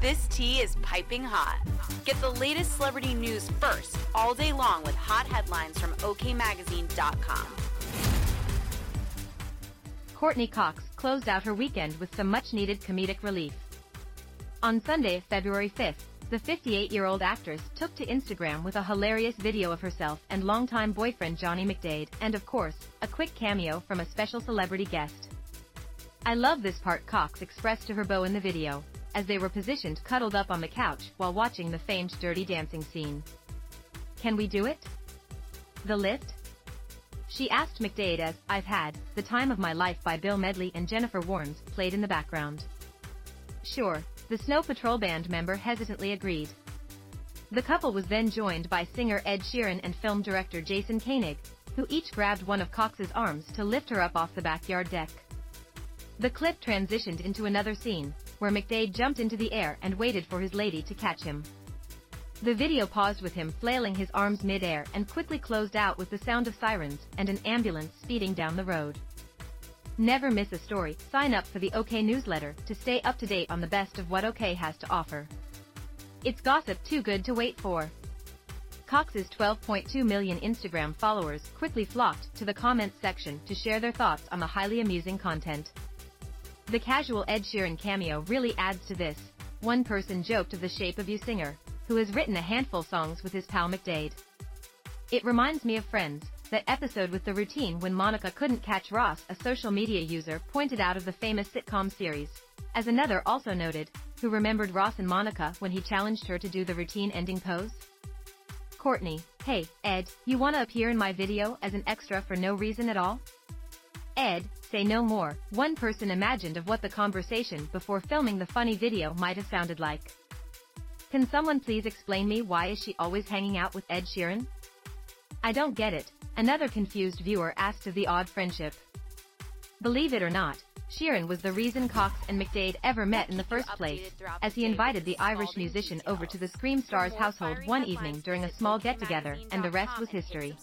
This tea is piping hot. Get the latest celebrity news first all day long with hot headlines from OKMagazine.com. Courteney Cox closed out her weekend with some much-needed comedic relief. On Sunday, February 5th, the 58-year-old actress took to Instagram with a hilarious video of herself and longtime boyfriend Johnny McDaid, and of course, a quick cameo from a special celebrity guest. I love this part Cox expressed to her beau in the video, as they were positioned cuddled up on the couch while watching the famed Dirty Dancing scene. Can we do it? The lift? She asked McDaid as I've had The Time of My Life by Bill Medley and Jennifer Warnes played in the background. Sure, the Snow Patrol band member hesitantly agreed. The couple was then joined by singer Ed Sheeran and film director Jason Koenig, who each grabbed one of Cox's arms to lift her up off the backyard deck. The clip transitioned into another scene, where McDaid jumped into the air and waited for his lady to catch him. The video paused with him flailing his arms mid-air and quickly closed out with the sound of sirens and an ambulance speeding down the road. Never miss a story, sign up for the OK newsletter to stay up to date on the best of what OK has to offer. It's gossip too good to wait for. Cox's 12.2 million Instagram followers quickly flocked to the comments section to share their thoughts on the highly amusing content. The casual Ed Sheeran cameo really adds to this. One person joked of the Shape of You singer, who has written a handful songs with his pal McDaid. It reminds me of Friends, that episode with the routine when Monica couldn't catch Ross, a social media user pointed out of the famous sitcom series. As another also noted, who remembered Ross and Monica when he challenged her to do the routine ending pose? Courteney, hey, Ed, you wanna appear in my video as an extra for no reason at all? Ed, say no more, one person imagined of what the conversation before filming the funny video might have sounded like. Can someone please explain me why is she always hanging out with Ed Sheeran? I don't get it, Another confused viewer asked of the odd friendship. Believe it or not, Sheeran was the reason Cox and McDaid ever met in the first place, as he invited the Irish musician over to the Scream Stars household one evening during a small get-together, and the rest was history.